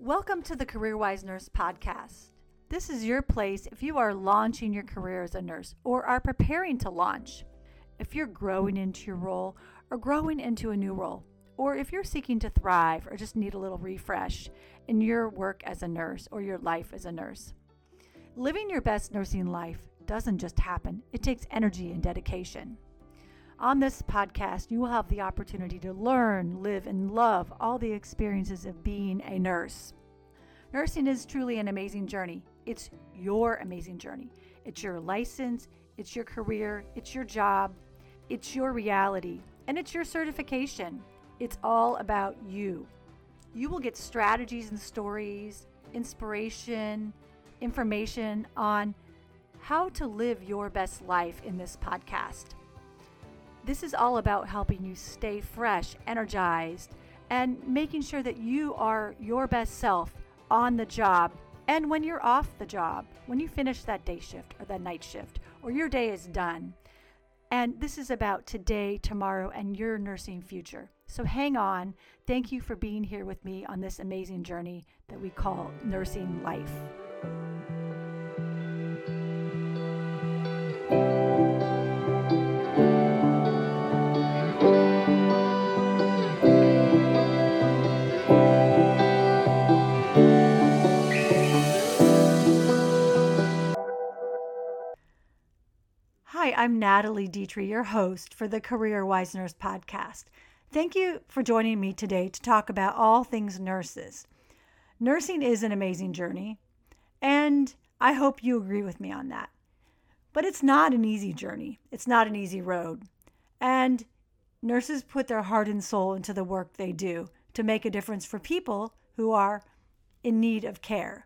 Welcome to the CareerWise Nurse Podcast. This is your place if you are launching your career as a nurse or are preparing to launch, if you're growing into your role or growing into a new role, or if you're seeking to thrive or just need a little refresh in your work as a nurse or your life as a nurse. Living your best nursing life doesn't just happen, it takes energy and dedication. On this podcast, you will have the opportunity to learn, live, and love all the experiences of being a nurse. Nursing is truly an amazing journey. It's your amazing journey. It's your license, it's your career, it's your job, it's your reality, and it's your certification. It's all about you. You will get strategies and stories, inspiration, information on how to live your best life in this podcast. This is all about helping you stay fresh, energized, and making sure that you are your best self on the job and when you're off the job, when you finish that day shift or that night shift, or your day is done. And this is about today, tomorrow, and your nursing future. So hang on. Thank you for being here with me on this amazing journey that we call nursing life. I'm Natalie D'Itri, your host for the Career Wise Nurse podcast. Thank you for joining me today to talk about all things nurses. Nursing is an amazing journey, and I hope you agree with me on that. But it's not an easy journey, it's not an easy road. And nurses put their heart and soul into the work they do to make a difference for people who are in need of care.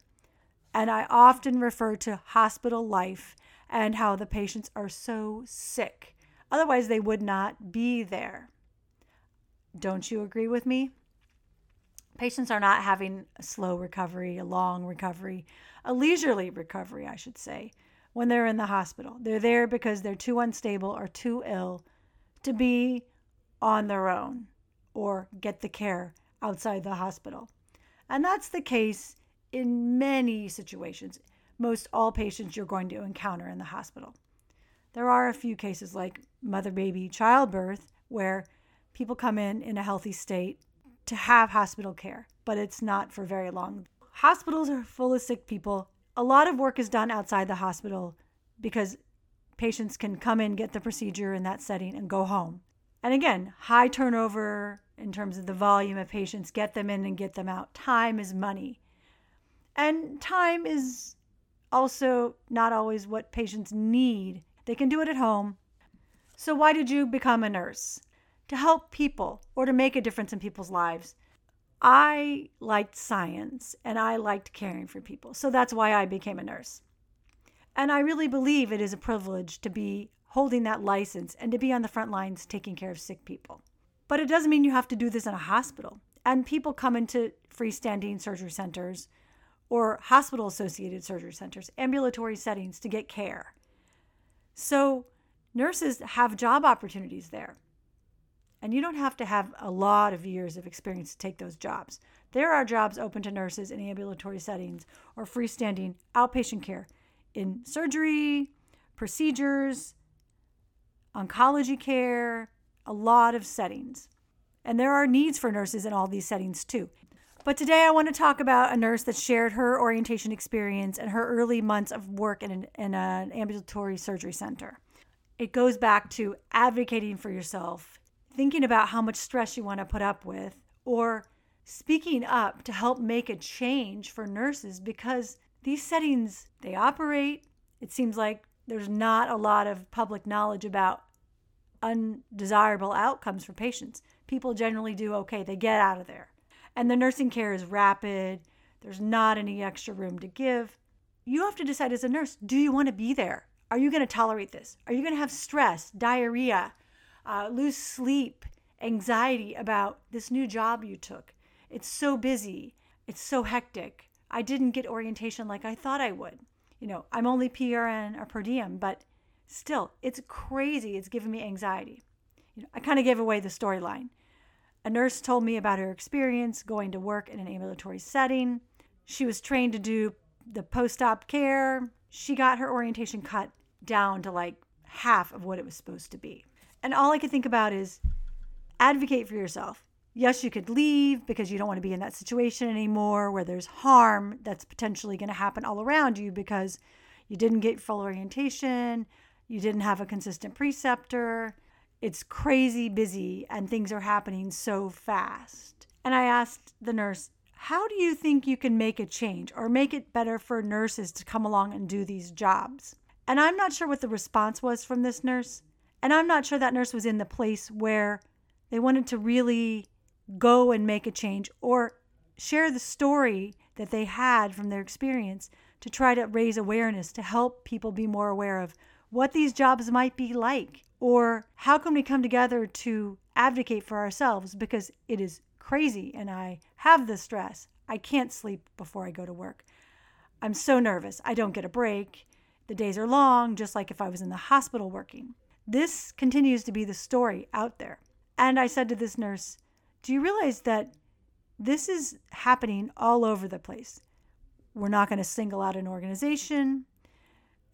And I often refer to hospital life and how the patients are so sick. Otherwise, they would not be there. Don't you agree with me? Patients are not having a slow recovery, a long recovery, a leisurely recovery, I should say, when they're in the hospital. They're there because they're too unstable or too ill to be on their own or get the care outside the hospital. And that's the case in many situations most all patients you're going to encounter in the hospital. There are a few cases like mother baby childbirth where people come in in a healthy state to have hospital care, but it's not for very long. Hospitals are full of sick people. A lot of work is done outside the hospital because patients can come in, get the procedure in that setting, and go home. And again, high turnover in terms of the volume of patients, get them in and get them out. Time is money. And time is also not always what patients need. They can do it at home. So, why did you become a nurse? To help people or to make a difference in people's lives. I liked science and I liked caring for people. So that's why I became a nurse. And I really believe it is a privilege to be holding that license and to be on the front lines taking care of sick people. But it doesn't mean you have to do this in a hospital. And people come into freestanding surgery centers or hospital associated surgery centers, ambulatory settings to get care. So, nurses have job opportunities there. And you don't have to have a lot of years of experience to take those jobs. There are jobs open to nurses in ambulatory settings or freestanding outpatient care in surgery, procedures, oncology care, a lot of settings. And there are needs for nurses in all these settings too. But today I want to talk about a nurse that shared her orientation experience and her early months of work in an, in an ambulatory surgery center. It goes back to advocating for yourself, thinking about how much stress you want to put up with, or speaking up to help make a change for nurses because these settings, they operate. It seems like there's not a lot of public knowledge about undesirable outcomes for patients. People generally do okay, they get out of there and the nursing care is rapid, there's not any extra room to give. You have to decide as a nurse do you want to be there? Are you going to tolerate this? Are you going to have stress, diarrhea, uh, lose sleep, anxiety about this new job you took? It's so busy, it's so hectic. I didn't get orientation like I thought I would. You know, I'm only PRN or per diem, but Still, it's crazy. It's giving me anxiety. You know, I kind of gave away the storyline. A nurse told me about her experience going to work in an ambulatory setting. She was trained to do the post op care. She got her orientation cut down to like half of what it was supposed to be. And all I could think about is advocate for yourself. Yes, you could leave because you don't want to be in that situation anymore where there's harm that's potentially going to happen all around you because you didn't get full orientation, you didn't have a consistent preceptor. It's crazy busy and things are happening so fast. And I asked the nurse, How do you think you can make a change or make it better for nurses to come along and do these jobs? And I'm not sure what the response was from this nurse. And I'm not sure that nurse was in the place where they wanted to really go and make a change or share the story that they had from their experience to try to raise awareness to help people be more aware of what these jobs might be like or how can we come together to advocate for ourselves because it is crazy and I have the stress. I can't sleep before I go to work. I'm so nervous. I don't get a break. The days are long, just like if I was in the hospital working. This continues to be the story out there. And I said to this nurse, Do you realize that this is happening all over the place? We're not going to single out an organization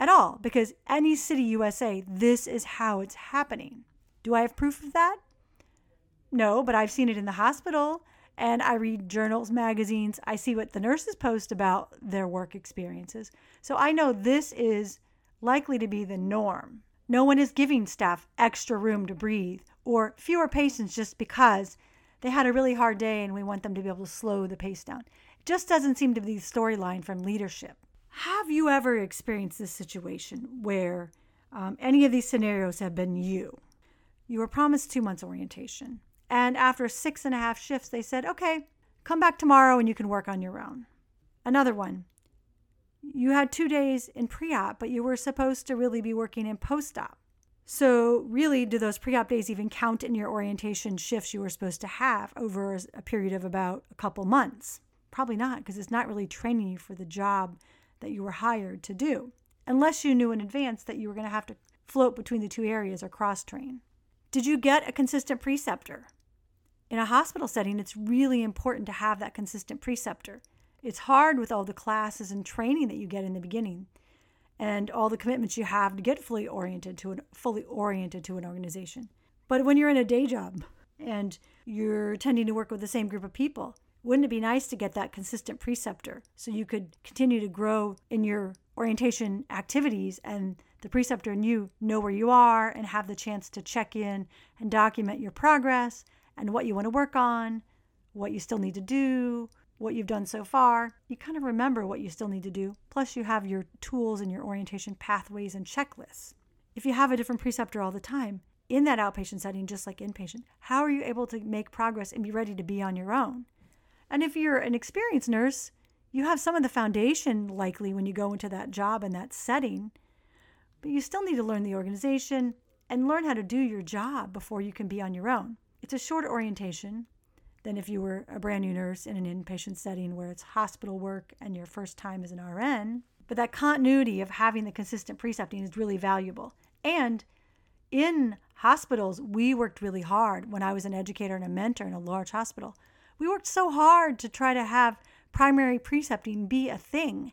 at all because any city USA, this is how it's happening. Do I have proof of that? No, but I've seen it in the hospital and I read journals, magazines. I see what the nurses post about their work experiences. So I know this is likely to be the norm. No one is giving staff extra room to breathe or fewer patients just because they had a really hard day and we want them to be able to slow the pace down. It just doesn't seem to be the storyline from leadership. Have you ever experienced this situation where um, any of these scenarios have been you? You were promised two months orientation, and after six and a half shifts, they said, okay, come back tomorrow and you can work on your own. Another one, you had two days in pre op, but you were supposed to really be working in post op. So, really, do those pre op days even count in your orientation shifts you were supposed to have over a period of about a couple months? Probably not, because it's not really training you for the job that you were hired to do, unless you knew in advance that you were going to have to float between the two areas or cross train. Did you get a consistent preceptor? In a hospital setting, it's really important to have that consistent preceptor. It's hard with all the classes and training that you get in the beginning and all the commitments you have to get fully oriented to an fully oriented to an organization. But when you're in a day job and you're tending to work with the same group of people, wouldn't it be nice to get that consistent preceptor so you could continue to grow in your orientation activities and the preceptor and you know where you are and have the chance to check in and document your progress and what you want to work on, what you still need to do, what you've done so far. You kind of remember what you still need to do. Plus, you have your tools and your orientation pathways and checklists. If you have a different preceptor all the time, in that outpatient setting, just like inpatient, how are you able to make progress and be ready to be on your own? And if you're an experienced nurse, you have some of the foundation likely when you go into that job and that setting, but you still need to learn the organization and learn how to do your job before you can be on your own. It's a short orientation than if you were a brand new nurse in an inpatient setting where it's hospital work and your first time as an RN. But that continuity of having the consistent precepting is really valuable. And in hospitals, we worked really hard when I was an educator and a mentor in a large hospital we worked so hard to try to have primary precepting be a thing.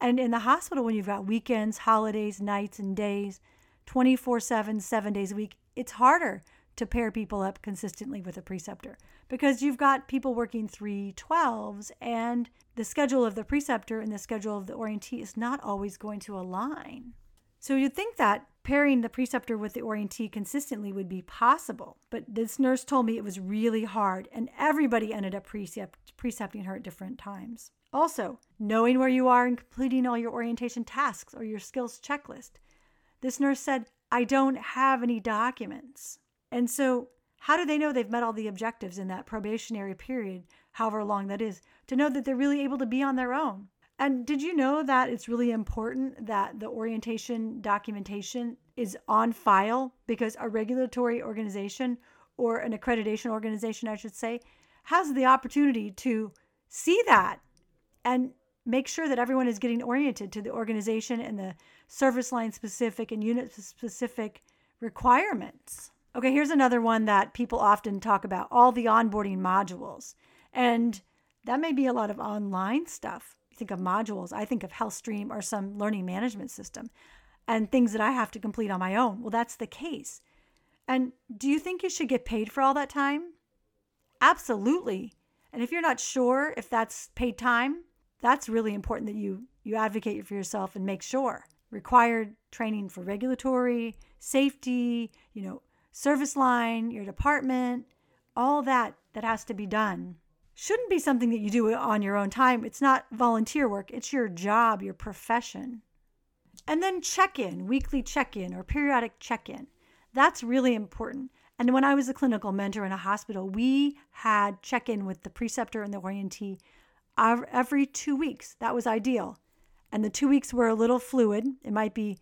And in the hospital, when you've got weekends, holidays, nights, and days, 24 7, seven days a week, it's harder to pair people up consistently with a preceptor because you've got people working 312s and the schedule of the preceptor and the schedule of the orientee is not always going to align. So you'd think that pairing the preceptor with the orientee consistently would be possible, but this nurse told me it was really hard and everybody ended up precept, precepting her at different times. Also, knowing where you are and completing all your orientation tasks or your skills checklist. This nurse said, I don't have any documents. And so, how do they know they've met all the objectives in that probationary period, however long that is, to know that they're really able to be on their own? And did you know that it's really important that the orientation documentation is on file because a regulatory organization or an accreditation organization, I should say, has the opportunity to see that and make sure that everyone is getting oriented to the organization and the service line specific and unit specific requirements. Okay, here's another one that people often talk about all the onboarding modules. And that may be a lot of online stuff. You think of modules, I think of HealthStream or some learning management system and things that I have to complete on my own. Well, that's the case. And do you think you should get paid for all that time? Absolutely. And if you're not sure if that's paid time, that's really important that you you advocate for yourself and make sure. Required training for regulatory, safety, you know, service line, your department, all that that has to be done. Shouldn't be something that you do on your own time. It's not volunteer work, it's your job, your profession. And then check in, weekly check in or periodic check in. That's really important. And when I was a clinical mentor in a hospital, we had check in with the preceptor and the orientee every two weeks. That was ideal. And the two weeks were a little fluid. It might be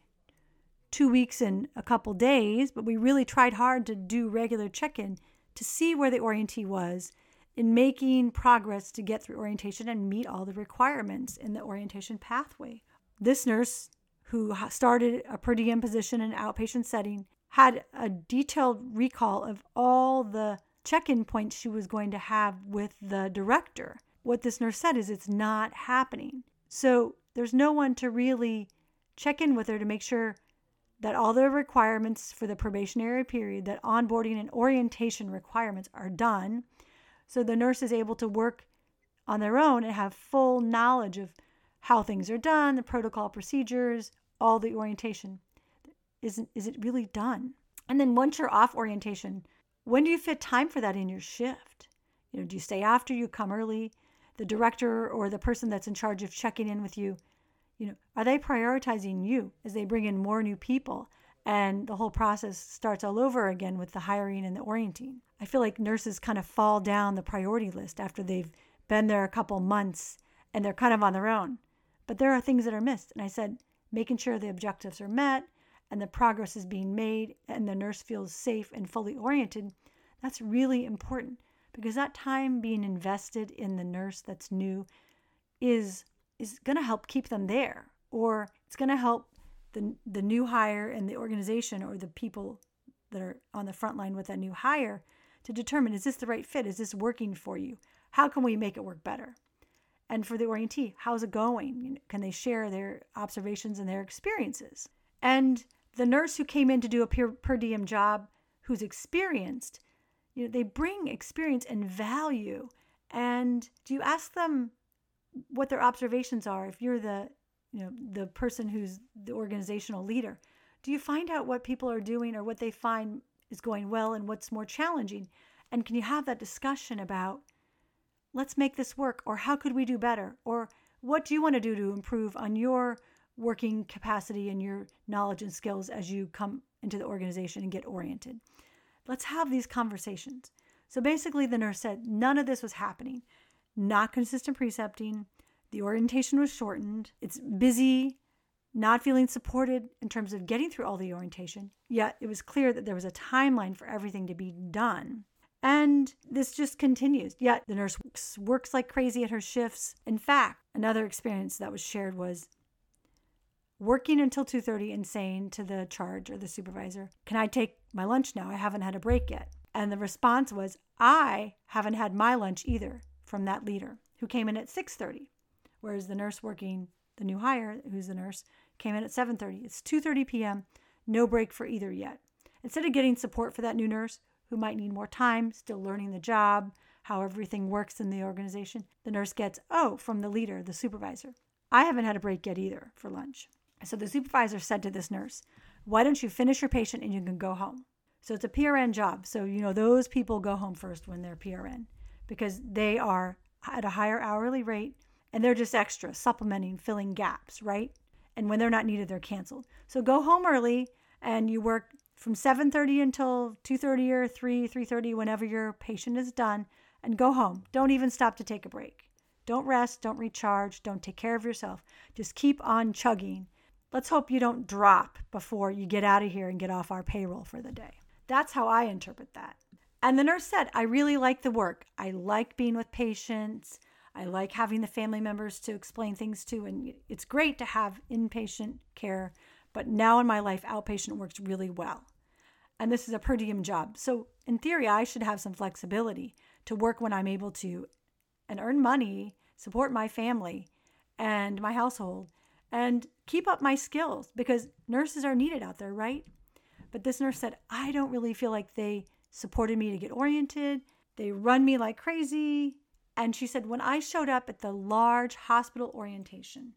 two weeks and a couple days, but we really tried hard to do regular check in to see where the orientee was in making progress to get through orientation and meet all the requirements in the orientation pathway. This nurse, who started a per diem position in an outpatient setting, had a detailed recall of all the check in points she was going to have with the director. What this nurse said is it's not happening. So there's no one to really check in with her to make sure that all the requirements for the probationary period, that onboarding and orientation requirements are done. So the nurse is able to work on their own and have full knowledge of how things are done, the protocol procedures, all the orientation. Isn't is it really done? And then once you're off orientation, when do you fit time for that in your shift? You know, do you stay after you come early? The director or the person that's in charge of checking in with you you know, are they prioritizing you as they bring in more new people and the whole process starts all over again with the hiring and the orienting? I feel like nurses kind of fall down the priority list after they've been there a couple months and they're kind of on their own. But there are things that are missed. And I said, making sure the objectives are met and the progress is being made and the nurse feels safe and fully oriented, that's really important because that time being invested in the nurse that's new is is going to help keep them there or it's going to help the the new hire and the organization or the people that are on the front line with that new hire to determine is this the right fit? Is this working for you? How can we make it work better? And for the orientee how's it going? Can they share their observations and their experiences? And the nurse who came in to do a per, per diem job who's experienced you know they bring experience and value. And do you ask them what their observations are if you're the you know the person who's the organizational leader. Do you find out what people are doing or what they find is going well and what's more challenging? And can you have that discussion about let's make this work or how could we do better? Or what do you want to do to improve on your working capacity and your knowledge and skills as you come into the organization and get oriented? Let's have these conversations. So basically the nurse said none of this was happening not consistent precepting. The orientation was shortened. It's busy, not feeling supported in terms of getting through all the orientation. Yet it was clear that there was a timeline for everything to be done. And this just continues. Yet the nurse works, works like crazy at her shifts. In fact, another experience that was shared was working until 2:30 and saying to the charge or the supervisor, "Can I take my lunch now? I haven't had a break yet." And the response was, "I haven't had my lunch either from that leader who came in at 6:30, whereas the nurse working the new hire, who's the nurse, came in at 7:30. It's 2:30 p.m. No break for either yet. Instead of getting support for that new nurse who might need more time, still learning the job, how everything works in the organization, the nurse gets, "Oh, from the leader, the supervisor. I haven't had a break yet either for lunch." So the supervisor said to this nurse, "Why don't you finish your patient and you can go home?" So it's a PRN job. So, you know, those people go home first when they're PRN because they are at a higher hourly rate and they're just extra, supplementing, filling gaps, right? And when they're not needed, they're canceled. So go home early and you work from 7:30 until 2:30 or 3 3:30 whenever your patient is done and go home. Don't even stop to take a break. Don't rest, don't recharge, don't take care of yourself. Just keep on chugging. Let's hope you don't drop before you get out of here and get off our payroll for the day. That's how I interpret that. And the nurse said, I really like the work. I like being with patients. I like having the family members to explain things to, and it's great to have inpatient care. But now in my life, outpatient works really well. And this is a per diem job. So, in theory, I should have some flexibility to work when I'm able to and earn money, support my family and my household, and keep up my skills because nurses are needed out there, right? But this nurse said, I don't really feel like they supported me to get oriented. They run me like crazy. And she said, when I showed up at the large hospital orientation,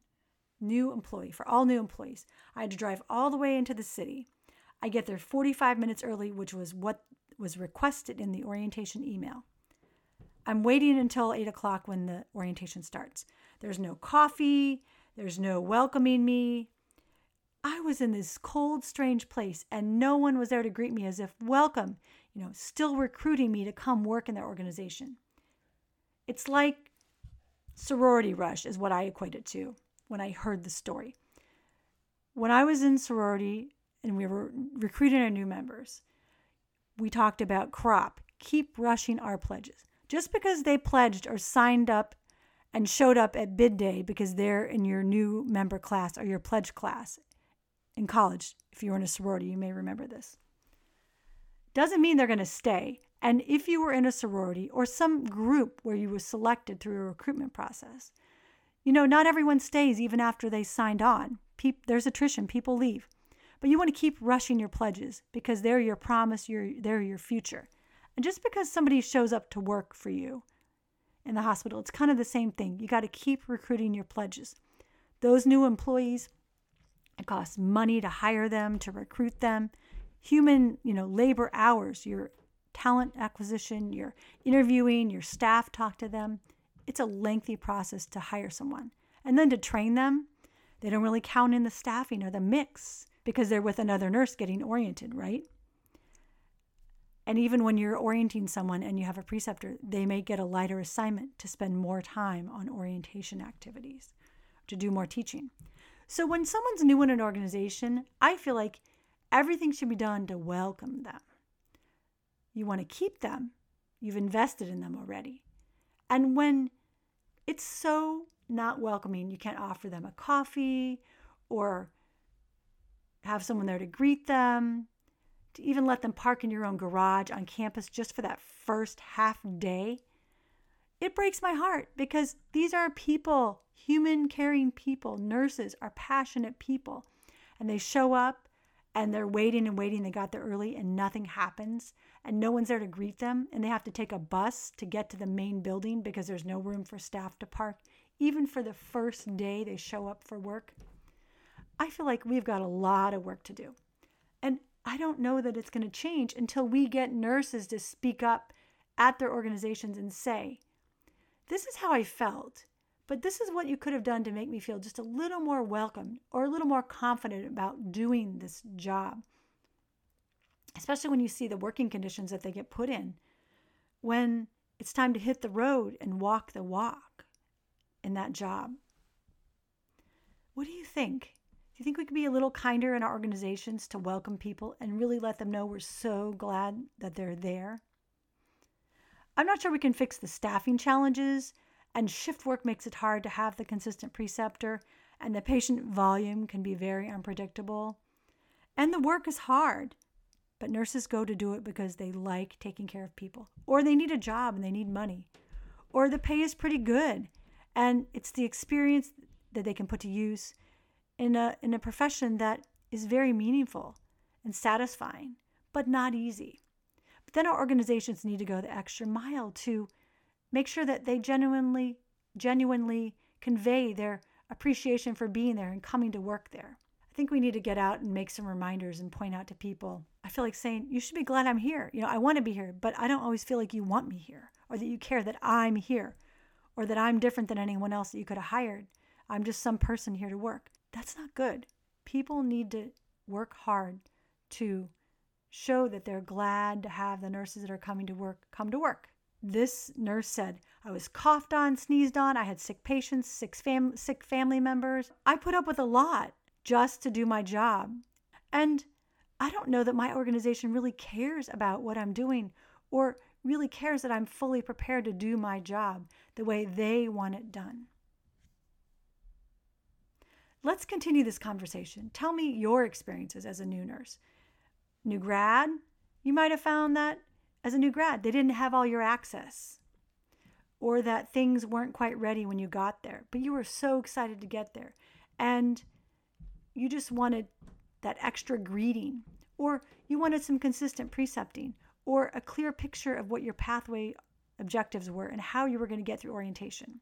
new employee for all new employees, I had to drive all the way into the city. I get there 45 minutes early, which was what was requested in the orientation email. I'm waiting until 8 o'clock when the orientation starts. There's no coffee, there's no welcoming me. I was in this cold, strange place, and no one was there to greet me as if, welcome, you know, still recruiting me to come work in their organization. It's like sorority rush, is what I equate it to when I heard the story. When I was in sorority and we were recruiting our new members, we talked about crop, keep rushing our pledges. Just because they pledged or signed up and showed up at bid day because they're in your new member class or your pledge class in college, if you were in a sorority, you may remember this, doesn't mean they're going to stay. And if you were in a sorority or some group where you were selected through a recruitment process, you know, not everyone stays even after they signed on. there's attrition, people leave. But you want to keep rushing your pledges because they're your promise, your, they're your future. And just because somebody shows up to work for you in the hospital, it's kind of the same thing. You got to keep recruiting your pledges. Those new employees, it costs money to hire them, to recruit them. Human, you know, labor hours, your talent acquisition, your interviewing, your staff talk to them. It's a lengthy process to hire someone. And then to train them, they don't really count in the staffing or the mix because they're with another nurse getting oriented, right? And even when you're orienting someone and you have a preceptor, they may get a lighter assignment to spend more time on orientation activities, to do more teaching. So when someone's new in an organization, I feel like everything should be done to welcome them. You want to keep them, you've invested in them already. And when it's so not welcoming, you can't offer them a coffee or have someone there to greet them, to even let them park in your own garage on campus just for that first half day. It breaks my heart because these are people, human caring people. Nurses are passionate people. And they show up and they're waiting and waiting. They got there early and nothing happens and no one's there to greet them. And they have to take a bus to get to the main building because there's no room for staff to park. Even for the first day they show up for work, I feel like we've got a lot of work to do. And I don't know that it's going to change until we get nurses to speak up at their organizations and say, This is how I felt, but this is what you could have done to make me feel just a little more welcome or a little more confident about doing this job. Especially when you see the working conditions that they get put in. When it's time to hit the road and walk the walk in that job. What do you think? Do you think we could be a little kinder in our organizations to welcome people and really let them know we're so glad that they're there? I'm not sure we can fix the staffing challenges, and shift work makes it hard to have the consistent preceptor, and the patient volume can be very unpredictable. And the work is hard, but nurses go to do it because they like taking care of people, or they need a job and they need money, or the pay is pretty good, and it's the experience that they can put to use in a, in a profession that is very meaningful and satisfying, but not easy. But then our organizations need to go the extra mile to make sure that they genuinely, genuinely convey their appreciation for being there and coming to work there. I think we need to get out and make some reminders and point out to people. I feel like saying, You should be glad I'm here. You know, I want to be here, but I don't always feel like you want me here or that you care that I'm here or that I'm different than anyone else that you could have hired. I'm just some person here to work. That's not good. People need to work hard to show that they're glad to have the nurses that are coming to work come to work. This nurse said, I was coughed on, sneezed on, I had sick patients, sick, fam- sick family members. I put up with a lot just to do my job. And I don't know that my organization really cares about what I'm doing or really cares that I'm fully prepared to do my job the way they want it done. Let's continue this conversation. Tell me your experiences as a new nurse. New grad, you might have found that as a new grad, they didn't have all your access or that things weren't quite ready when you got there, but you were so excited to get there. And you just wanted that extra greeting, or you wanted some consistent precepting, or a clear picture of what your pathway objectives were and how you were going to get through orientation.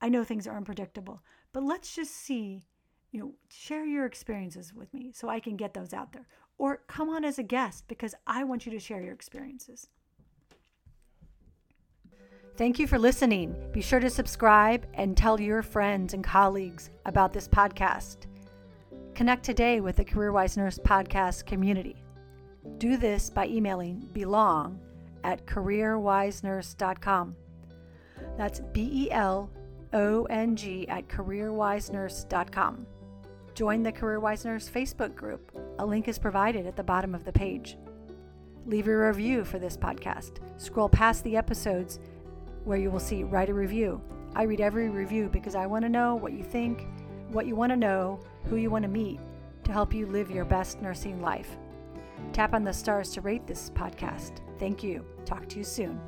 I know things are unpredictable, but let's just see, you know, share your experiences with me so I can get those out there. Or come on as a guest because I want you to share your experiences. Thank you for listening. Be sure to subscribe and tell your friends and colleagues about this podcast. Connect today with the CareerWise Nurse podcast community. Do this by emailing belong at careerwisenurse.com. That's B E L O N G at careerwisenurse.com. Join the CareerWise Nurse Facebook group. A link is provided at the bottom of the page. Leave a review for this podcast. Scroll past the episodes where you will see write a review. I read every review because I want to know what you think, what you want to know, who you want to meet to help you live your best nursing life. Tap on the stars to rate this podcast. Thank you. Talk to you soon.